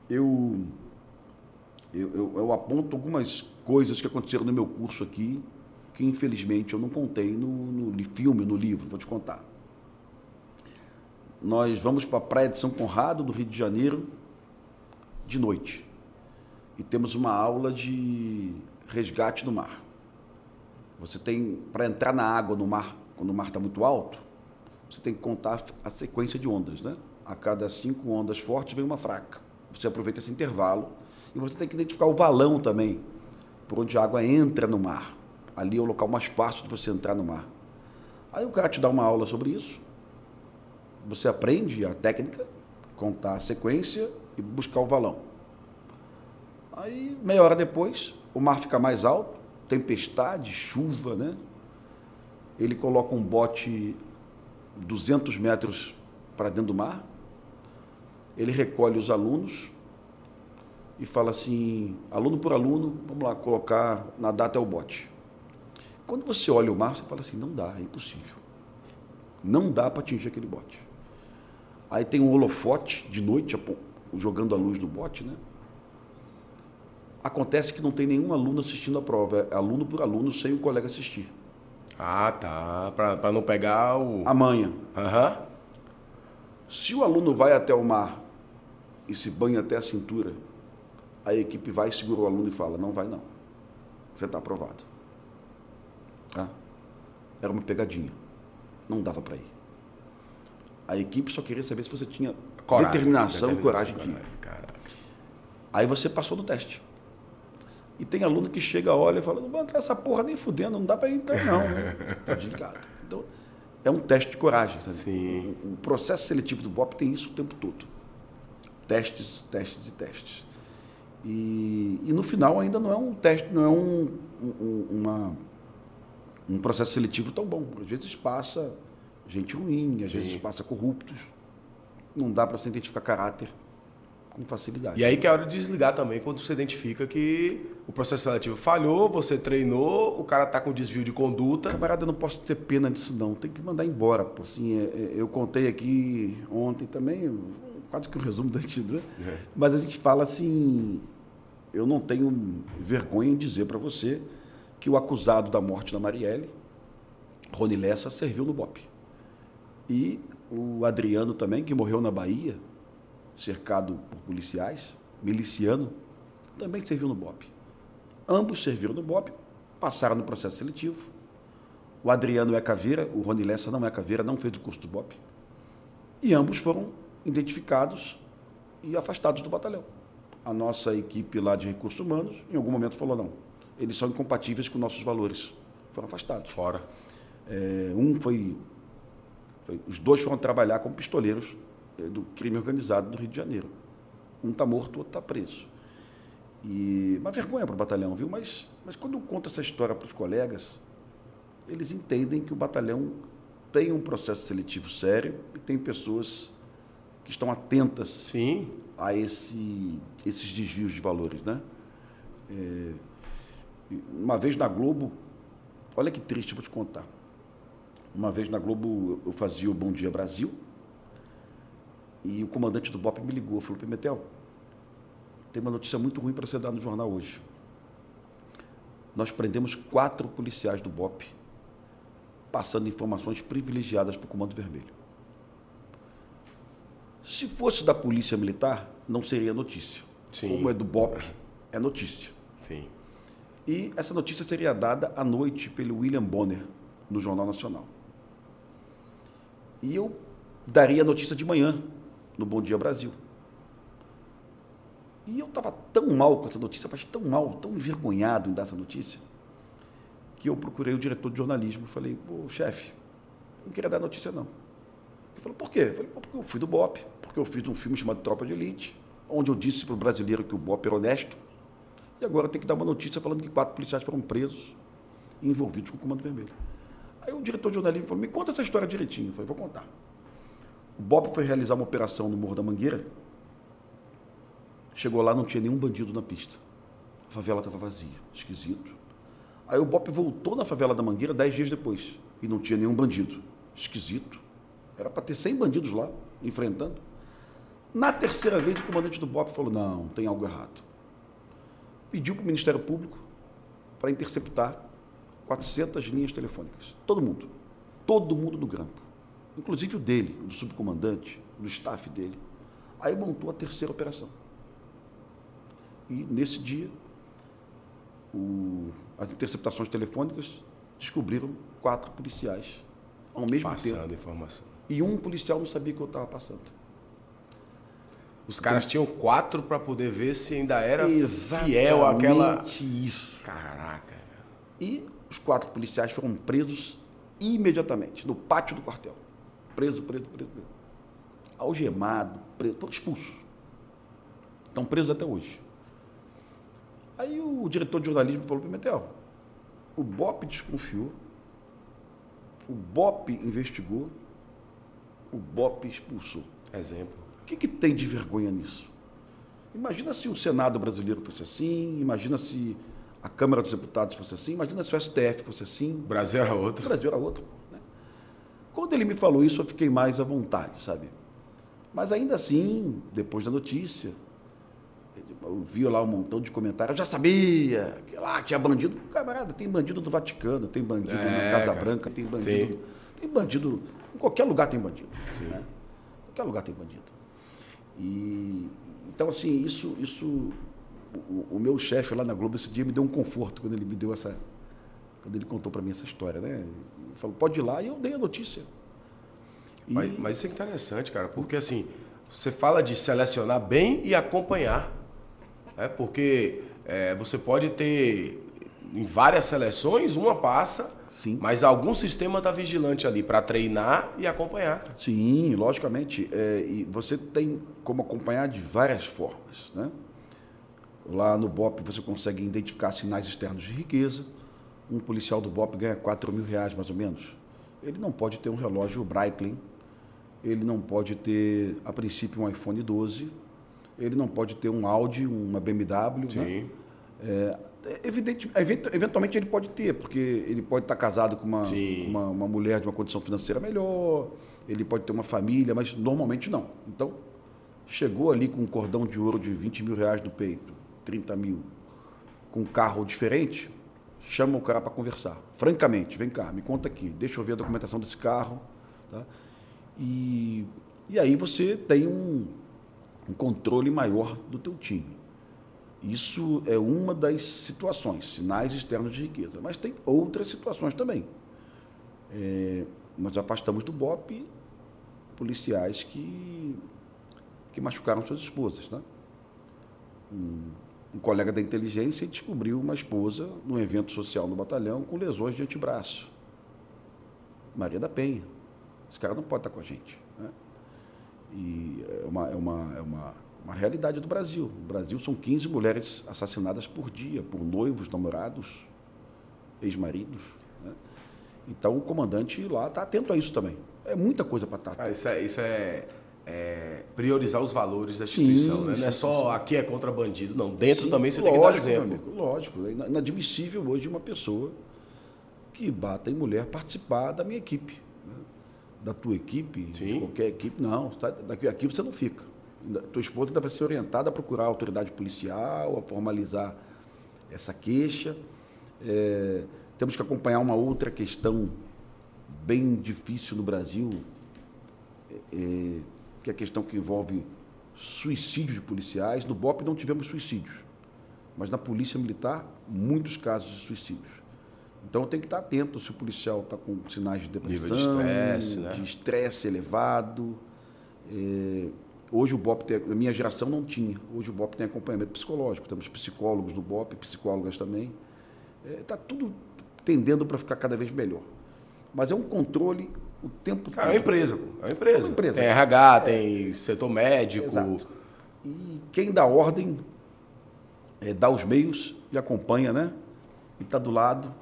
Eu, eu, eu, eu, aponto algumas coisas que aconteceram no meu curso aqui, que infelizmente eu não contei no, no filme, no livro, vou te contar. Nós vamos para a praia de São Conrado, do Rio de Janeiro, de noite. E temos uma aula de resgate no mar. Você tem, para entrar na água no mar, quando o mar está muito alto, você tem que contar a sequência de ondas, né? A cada cinco ondas fortes vem uma fraca. Você aproveita esse intervalo e você tem que identificar o valão também por onde a água entra no mar. Ali é o local mais fácil de você entrar no mar. Aí o cara te dá uma aula sobre isso. Você aprende a técnica, contar a sequência e buscar o valão. Aí, meia hora depois, o mar fica mais alto, tempestade, chuva, né? Ele coloca um bote 200 metros para dentro do mar, ele recolhe os alunos e fala assim, aluno por aluno, vamos lá, colocar, nadar até o bote. Quando você olha o mar, você fala assim, não dá, é impossível. Não dá para atingir aquele bote. Aí tem um holofote de noite, jogando a luz no bote, né? Acontece que não tem nenhum aluno assistindo a prova, é aluno por aluno, sem o colega assistir. Ah, tá. Para não pegar o. A manha. Aham. Se o aluno vai até o mar e se banha até a cintura, a equipe vai, segura o aluno e fala: Não vai, não. Você está aprovado. Tá? Era uma pegadinha. Não dava para ir. A equipe só queria saber se você tinha coragem, determinação e coragem de ir. Aí você passou no teste. E tem aluno que chega, olha e fala, não vou entrar essa porra nem fudendo, não dá para entrar não. Está [LAUGHS] desligado. Então, é um teste de coragem. Sabe? Sim. O, o, processo seletivo do BOP tem isso o tempo todo. Testes, testes e testes. E, e no final ainda não é um teste, não é um, um, uma, um processo seletivo tão bom. Às vezes passa gente ruim, às Sim. vezes passa corruptos. Não dá para se identificar caráter com facilidade. E aí que é hora de desligar também quando você identifica que o processo seletivo falhou, você treinou, o cara está com desvio de conduta. Camarada, eu não posso ter pena disso não, tem que mandar embora. Pô. Assim, é, é, eu contei aqui ontem também, quase que um resumo da né? É. mas a gente fala assim, eu não tenho vergonha em dizer para você que o acusado da morte da Marielle, Rony Lessa, serviu no BOP. E o Adriano também, que morreu na Bahia, cercado por policiais, miliciano, também serviu no BOP. Ambos serviram no BOP, passaram no processo seletivo. O Adriano é caveira, o Rony Lessa não é caveira, não fez o curso do BOP. E ambos foram identificados e afastados do batalhão. A nossa equipe lá de recursos humanos, em algum momento, falou: não, eles são incompatíveis com nossos valores. Foram afastados. Fora. É, um foi, foi, Os dois foram trabalhar como pistoleiros do crime organizado do Rio de Janeiro. Um está morto, o outro está preso. E uma vergonha para o batalhão, viu? Mas, mas quando eu conto essa história para os colegas, eles entendem que o batalhão tem um processo seletivo sério e tem pessoas que estão atentas Sim. a esse, esses desvios de valores, né? É, uma vez na Globo, olha que triste, vou te contar. Uma vez na Globo eu fazia o Bom Dia Brasil, e o comandante do BOP me ligou, falou, Pimentel, tem uma notícia muito ruim para você dar no jornal hoje. Nós prendemos quatro policiais do BOP passando informações privilegiadas para o Comando Vermelho. Se fosse da Polícia Militar, não seria notícia. Sim. Como é do BOP, é notícia. Sim. E essa notícia seria dada à noite pelo William Bonner, no Jornal Nacional. E eu daria a notícia de manhã, no Bom Dia Brasil. E eu estava tão mal com essa notícia, mas tão mal, tão envergonhado em dar essa notícia, que eu procurei o diretor de jornalismo e falei, pô, chefe, não queria dar notícia não. Ele falou, por quê? Eu falei, porque eu fui do BOP, porque eu fiz um filme chamado Tropa de Elite, onde eu disse para o brasileiro que o BOP era honesto, e agora tem que dar uma notícia falando que quatro policiais foram presos envolvidos com o Comando Vermelho. Aí o diretor de jornalismo falou, me conta essa história direitinho. Eu falei, vou contar. O Bob foi realizar uma operação no Morro da Mangueira. Chegou lá, não tinha nenhum bandido na pista. A favela estava vazia, esquisito. Aí o Bob voltou na favela da Mangueira dez dias depois e não tinha nenhum bandido. Esquisito. Era para ter 100 bandidos lá, enfrentando. Na terceira vez, o comandante do BOP falou: não, tem algo errado. Pediu para o Ministério Público para interceptar 400 linhas telefônicas. Todo mundo. Todo mundo do grampo inclusive o dele, do subcomandante, do staff dele. Aí montou a terceira operação. E nesse dia, o, as interceptações telefônicas descobriram quatro policiais ao mesmo passando tempo. informação. E um policial não sabia que eu estava passando. Os caras tinham quatro para poder ver se ainda era Exatamente fiel àquela. isso. Caraca. E os quatro policiais foram presos imediatamente, no pátio do quartel. Preso, preso, preso, preso. Algemado, preso, foram expulsos. Estão presos até hoje. Aí o diretor de jornalismo falou, Pimentel, o BOP desconfiou, o BOP investigou, o BOP expulsou. Exemplo. O que, que tem de vergonha nisso? Imagina se o Senado brasileiro fosse assim, imagina se a Câmara dos Deputados fosse assim, imagina se o STF fosse assim. O Brasil era O outro. Brasil era outro. Quando ele me falou isso, eu fiquei mais à vontade, sabe? Mas ainda assim, depois da notícia, eu vi lá um montão de comentários, eu já sabia que lá tinha bandido. Camarada, tem bandido do Vaticano, tem bandido É, na Casa cara. Branca, tem Sim. bandido. Tem bandido. Em qualquer lugar tem bandido. Sim. né? Em qualquer lugar tem bandido. E então, assim, isso. isso o, o meu chefe lá na Globo esse dia me deu um conforto quando ele me deu essa. Quando ele contou para mim essa história, né? Ele falou, pode ir lá, e eu dei a notícia. E- Mas, mas isso é interessante, cara, porque assim, você fala de selecionar bem e acompanhar. Né? Porque é, você pode ter em várias seleções, uma passa, Sim. mas algum sistema está vigilante ali para treinar e acompanhar. cara. Sim, logicamente. É, e você tem como acompanhar de várias formas. Né? Lá no BOP você consegue identificar sinais externos de riqueza. Um policial do BOP ganha 4 mil reais, mais ou menos. Ele não pode ter um relógio Breitling, ele não pode ter, a princípio, um iPhone 12, ele não pode ter um Audi, uma BMW. Né? Sim. É, é evidente, event- eventualmente ele pode ter, porque ele pode estar casado com uma, uma, uma mulher de uma condição financeira melhor, ele pode ter uma família, mas normalmente não. Então, chegou ali com um cordão de ouro de 20 mil reais no peito, 30 mil, com um carro diferente, chama o cara para conversar. Francamente, vem cá, me conta aqui, deixa eu ver a documentação desse carro. Tá? E, e aí você tem um, um controle maior do teu time. Isso é uma das situações, sinais externos de riqueza. Mas tem outras situações também. É, nós afastamos do BOP policiais que, que machucaram suas esposas. Né? Um, um colega da inteligência descobriu uma esposa num evento social no batalhão com lesões de antebraço. Maria da Penha. Esse cara não pode estar com a gente. Né? E é uma, é uma, é uma, uma realidade do Brasil. No Brasil são 15 mulheres assassinadas por dia, por noivos, namorados, ex-maridos. né? Então o comandante lá está atento a isso também. É muita coisa para estar atento. isso é, isso é, é priorizar os valores da instituição, Sim, né? Não é só aqui é contra bandido, não. Dentro Sim, também você tem que dar lógico, exemplo. amigo, lógico. É ina- inadmissível hoje uma pessoa que bata em mulher participar da minha equipe. né? Da tua equipe, Sim. de qualquer equipe. Não, tá- daqui aqui você não fica. Tua esposa ainda vai ser orientada a procurar a autoridade policial, a formalizar essa queixa. É, temos que acompanhar uma outra questão bem difícil no Brasil, é, que é a questão que envolve suicídio de policiais. No BOP não tivemos suicídios, mas na Polícia Militar, muitos casos de suicídios. Então tem que estar atento se o policial está com sinais de depressão, Nível de estresse, né? de estresse elevado. É, hoje o BOP, tem, a minha geração não tinha, hoje o BOP tem acompanhamento psicológico, temos psicólogos no BOP, psicólogas também. Está tudo tendendo para ficar cada vez melhor. Mas é um controle o tempo Cara, é uma empresa, pô. É uma empresa. É uma empresa. Tem RH, tem setor médico. Exato. E quem dá ordem, é, dá os meios e acompanha, né? E está do lado.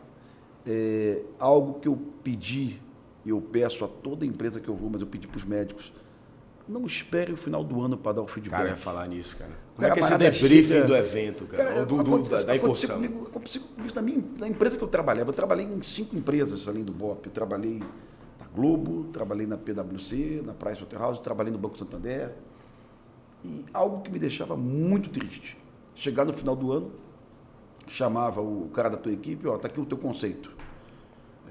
É, algo que eu pedi, e eu peço a toda empresa que eu vou, mas eu pedi para os médicos, não espere o final do ano para dar o feedback. Cara, eu ia falar nisso, cara. Como é Cara, que é esse parada debriefing chega- do evento, cara? Cara, Ou do, do- aconteceu- da, da aconteceu incursão. comigo, aconteceu comigo na, minha, na empresa que eu trabalhava. Eu trabalhei em cinco empresas além do BOP. Eu trabalhei Globo, trabalhei na PwC, na Pricewaterhouse, trabalhei no Banco Santander. E algo que me deixava muito triste. Chegar no final do ano, chamava o cara da tua equipe, ó, tá aqui o teu conceito.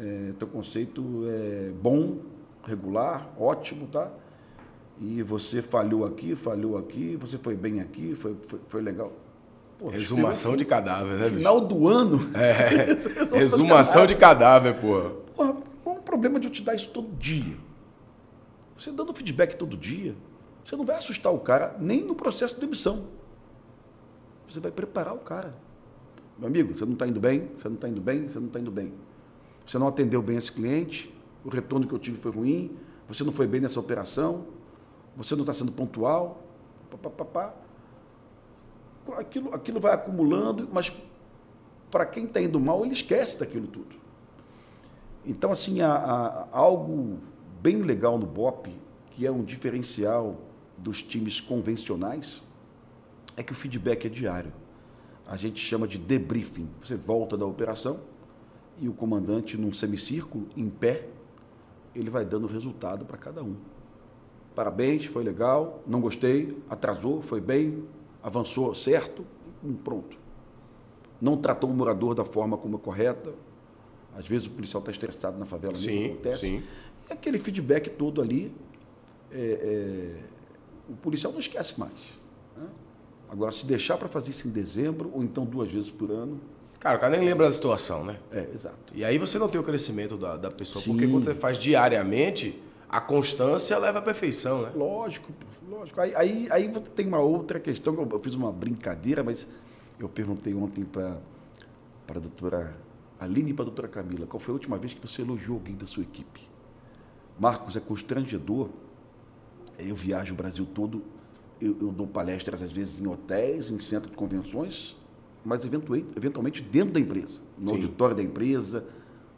É, teu conceito é bom, regular, ótimo, tá? E você falhou aqui, falhou aqui, você foi bem aqui, foi, foi, foi legal. Pô, Exumação de cadáver, né, bicho? final do ano. É, [LAUGHS] exumação de cadáver. Porra, qual o problema de eu te dar isso todo dia? Você dando feedback todo dia, Você não vai assustar o cara nem no processo de demissão. Você vai preparar o cara. Meu amigo, você não está indo bem, você não está indo bem, você não está indo bem. Você não atendeu bem esse cliente, o retorno que eu tive foi ruim, você não foi bem nessa operação, você não está sendo pontual, pá, Aquilo, aquilo vai acumulando, mas para quem está indo mal, ele esquece daquilo tudo. Então, assim, há, há algo bem legal no BOP, que é um diferencial dos times convencionais, é que o feedback é diário. A gente chama de debriefing. Você volta da operação e o comandante, num semicírculo, em pé, ele vai dando resultado para cada um. Parabéns, foi legal, não gostei, atrasou, foi bem, avançou certo, pronto. Não tratou o morador da forma como é correta. Às vezes o policial está estressado na favela, sim, acontece. Sim. E aquele feedback todo ali, é, é, o policial não esquece mais. Né? Agora, se deixar para fazer isso em dezembro, ou então duas vezes por ano, Cara, o cara nem lembra da situação, né? É, exato. E aí você não tem o crescimento da, da pessoa, Sim. porque quando você faz diariamente, a constância leva à perfeição, né? Lógico, lógico. Aí, aí, aí tem uma outra questão, eu fiz uma brincadeira, mas eu perguntei ontem para a doutora Aline para a doutora Camila, qual foi a última vez que você elogiou alguém da sua equipe? Marcos, é constrangedor. Eu viajo o Brasil todo, eu, eu dou palestras às vezes em hotéis, em centros de convenções, mas eventualmente dentro da empresa, no Sim. auditório da empresa,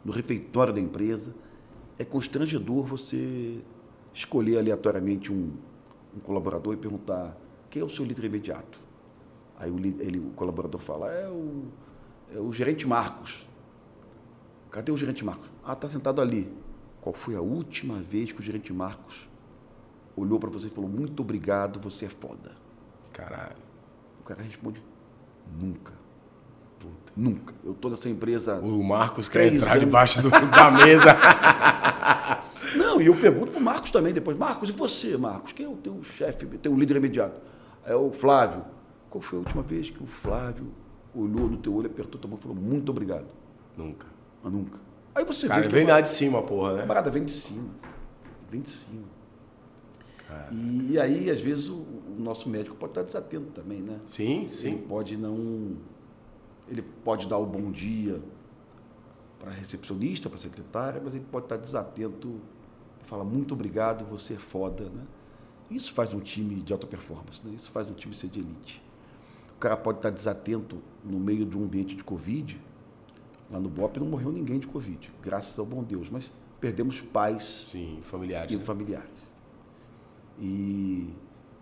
no refeitório da empresa. É constrangedor você escolher aleatoriamente um, um colaborador e perguntar quem é o seu líder imediato. Aí o, ele, o colaborador fala, é o, é o gerente Marcos. Cadê o gerente Marcos? Ah, está sentado ali. Qual foi a última vez que o gerente Marcos olhou para você e falou, muito obrigado, você é foda? Caralho. O cara responde, Nunca. Puta. Nunca. Eu estou nessa empresa. O Marcos quer entrar anos. debaixo do, da mesa. [LAUGHS] Não, e eu pergunto para o Marcos também depois. Marcos, e você, Marcos? Quem é o teu chefe, teu líder imediato? É o Flávio. Qual foi a última vez que o Flávio olhou no teu olho, apertou tua mão e falou muito obrigado? Nunca. Mas nunca. Aí você Cara, vê. vem lá de cima, porra, né? Camarada, vem de cima. Vem de cima. E, e, aí, às vezes, o, o, nosso médico pode estar desatento também, né? Sim, sim. Ele pode não. Ele pode dar o bom dia para a recepcionista, para a secretária, mas ele pode estar desatento, fala muito obrigado, você é foda, né? Isso faz um time de alta performance, né? Isso faz um time ser de elite. O cara pode estar desatento no meio de um ambiente de Covid. Lá no BOP não morreu ninguém de Covid, graças ao bom Deus, mas perdemos pais Sim, familiares, e né? familiares. E,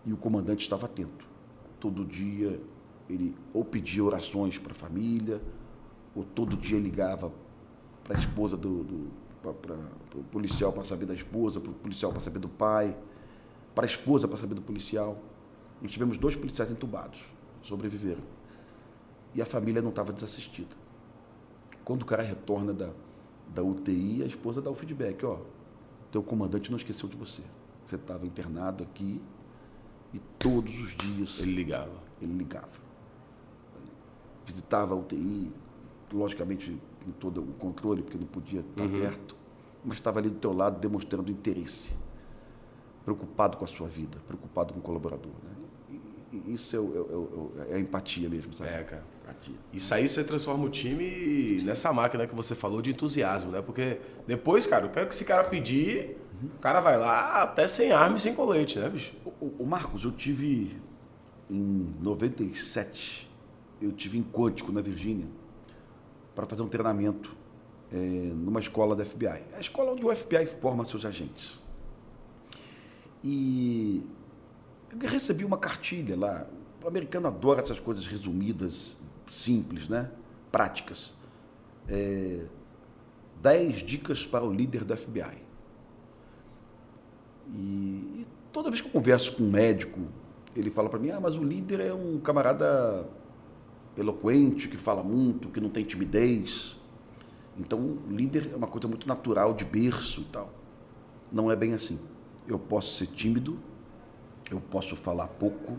e o comandante estava atento. Todo dia ele ou pedia orações para a família, ou todo dia ligava para a esposa do, do para o policial para saber da esposa, para o policial para saber do pai, para a esposa para saber do policial. Nós tivemos dois policiais entubados, sobreviveram. E a família não estava desassistida. Quando o cara retorna da, da UTI, a esposa dá o feedback, ó, teu comandante não esqueceu de você. Você estava internado aqui e todos os dias. Ele ligava. Ele ligava. Visitava a UTI, logicamente com todo o controle, porque não podia estar uhum. perto, mas estava ali do teu lado demonstrando interesse, preocupado com a sua vida, preocupado com o colaborador. Né? Isso é, é, é, é, empatia mesmo, sabe? É, cara. Empatia. Isso aí você transforma o time nessa máquina que você falou de entusiasmo, né? Porque depois, cara, eu quero que esse cara pedir o cara vai lá até sem arma e sem colete, né, bicho? O, o Marcos, eu tive em 97, eu tive em Quântico, na Virgínia, para fazer um treinamento é, numa escola da FBI. É a escola onde o FBI forma seus agentes. E eu recebi uma cartilha lá. O americano adora essas coisas resumidas, simples, né? práticas. É, dez dicas para o líder do FBI. E, e toda vez que eu converso com um médico, ele fala para mim: ah, mas o líder é um camarada eloquente, que fala muito, que não tem timidez. Então, líder é uma coisa muito natural, de berço e tal. Não é bem assim. Eu posso ser tímido, eu posso falar pouco,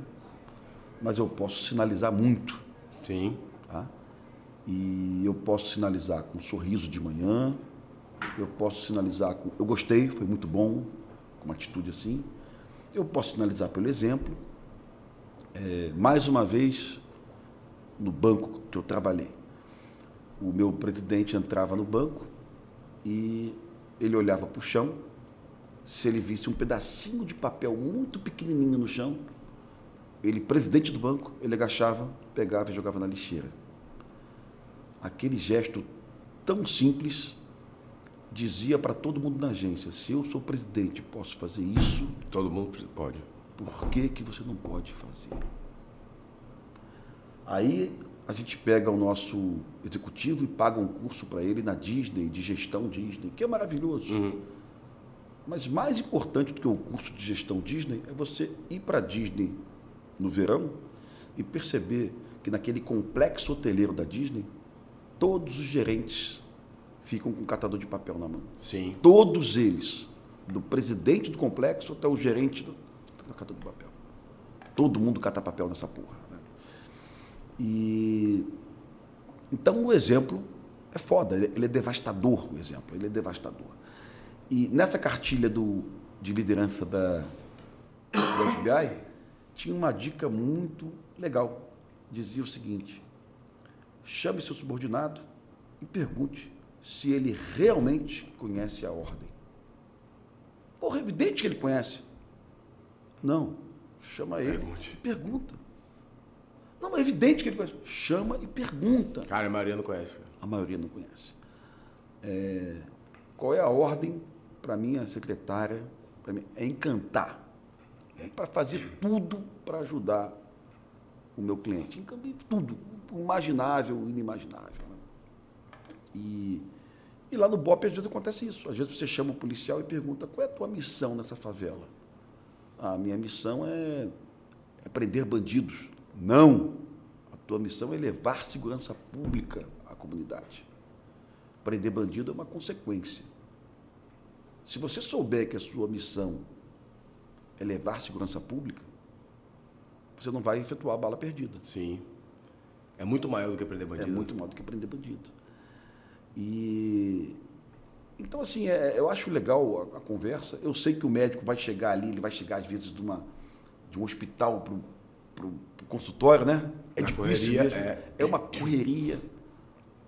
mas eu posso sinalizar muito. Sim. Tá? E eu posso sinalizar com um sorriso de manhã, eu posso sinalizar com eu gostei, foi muito bom, com uma atitude assim. Eu posso finalizar pelo exemplo. É, mais uma vez, no banco que eu trabalhei, o meu presidente entrava no banco e ele olhava para o chão. Se ele visse um pedacinho de papel muito pequenininho no chão, ele, presidente do banco, ele agachava, pegava e jogava na lixeira. Aquele gesto tão simples dizia para todo mundo na agência: se eu sou presidente, posso fazer isso? Todo mundo pode. Por que, que você não pode fazer? Aí a gente pega o nosso executivo e paga um curso para ele na Disney, de gestão Disney, que é maravilhoso. Uhum. Mas mais importante do que o curso de gestão Disney é você ir para Disney no verão e perceber que naquele complexo hoteleiro da Disney, todos os gerentes ficam com um catador de papel na mão. Sim. Todos eles, do presidente do complexo até o gerente do, do catador de papel. Todo mundo cata papel nessa porra. Né? E então o exemplo é foda, ele é devastador, o exemplo, ele é devastador. E nessa cartilha do, de liderança da, do FBI, tinha uma dica muito legal. Dizia o seguinte: chame seu subordinado e pergunte se ele realmente conhece a ordem. Porra, é evidente que ele conhece. Não. Chama ele Pergunte. e pergunta. Não, é evidente que ele conhece. Chama e pergunta. Cara, a maioria não conhece. A maioria não conhece. É, qual é a ordem para minha secretária? Para mim, é encantar. É para fazer tudo para ajudar o meu cliente. Tudo. Imaginável, inimaginável. Né? E e lá no BOP, às vezes, acontece isso. Às vezes você chama o policial e pergunta qual é a tua missão nessa favela. A minha missão é, é prender bandidos. Não! A tua missão é levar segurança pública à comunidade. Prender bandido é uma consequência. Se você souber que a sua missão é levar segurança pública, você não vai efetuar a bala perdida. Sim. É muito maior do que prender bandido. É muito maior do que prender bandido. E então assim, é, eu acho legal a, a, conversa. Eu sei que o médico vai chegar ali, ele vai chegar às vezes de, uma, de um hospital para o consultório, né? É Na difícil correria, é, é uma correria.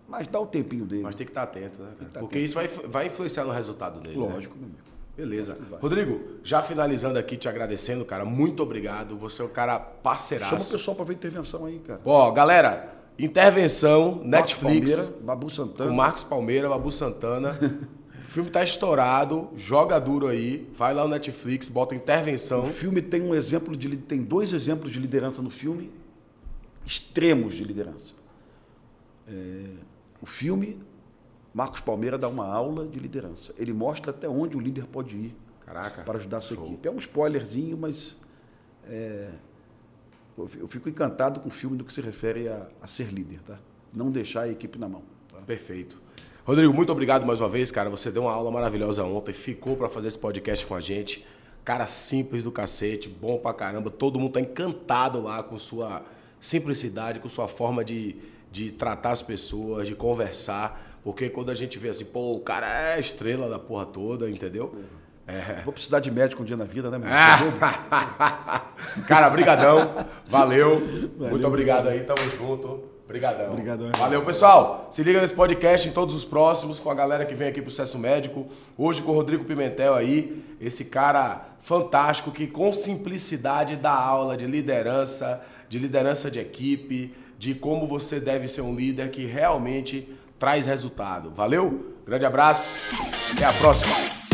Mas dá o tempinho dele. Mas tem que estar atento, né? Porque atento. isso vai, vai influenciar no resultado dele. Né? Lógico, né? meu amigo. Beleza. Rodrigo, já finalizando aqui, te agradecendo, cara. Muito obrigado. Você é um cara parceiraço. Chama o pessoal para ver intervenção aí, cara. Ó, galera, Intervenção, Marcos Netflix. Palmeira, Babu Santana. Com Marcos Palmeira, Babu Santana. o filme tá estourado, joga duro aí. Vai lá no Netflix, bota intervenção. O filme tem um exemplo de tem dois exemplos de liderança no filme, extremos de liderança. É, o filme, Marcos Palmeira dá uma aula de liderança. Ele mostra até onde o líder pode ir. Caraca. Para ajudar a sua show. equipe. É um spoilerzinho, mas é, eu fico encantado com o filme no que se refere a, a ser líder, tá? Não deixar a equipe na mão. Tá? Perfeito. Rodrigo, muito obrigado mais uma vez, cara. Você deu uma aula maravilhosa ontem, ficou para fazer esse podcast com a gente. Cara simples do cacete, bom pra caramba. Todo mundo tá encantado lá com sua simplicidade, com sua forma de, de tratar as pessoas, de conversar. Porque quando a gente vê assim, pô, o cara é estrela da porra toda, entendeu? É. Vou precisar de médico um dia na vida, né, meu? [LAUGHS] Cara, brigadão. Valeu. Valeu. Muito obrigado aí, tamo junto. Obrigadão. Obrigadão. Valeu, pessoal. Se liga nesse podcast em todos os próximos com a galera que vem aqui pro Sucesso Médico. Hoje com o Rodrigo Pimentel aí, esse cara fantástico que com simplicidade dá aula de liderança, de liderança de equipe, de como você deve ser um líder que realmente traz resultado. Valeu? Grande abraço. Até a próxima.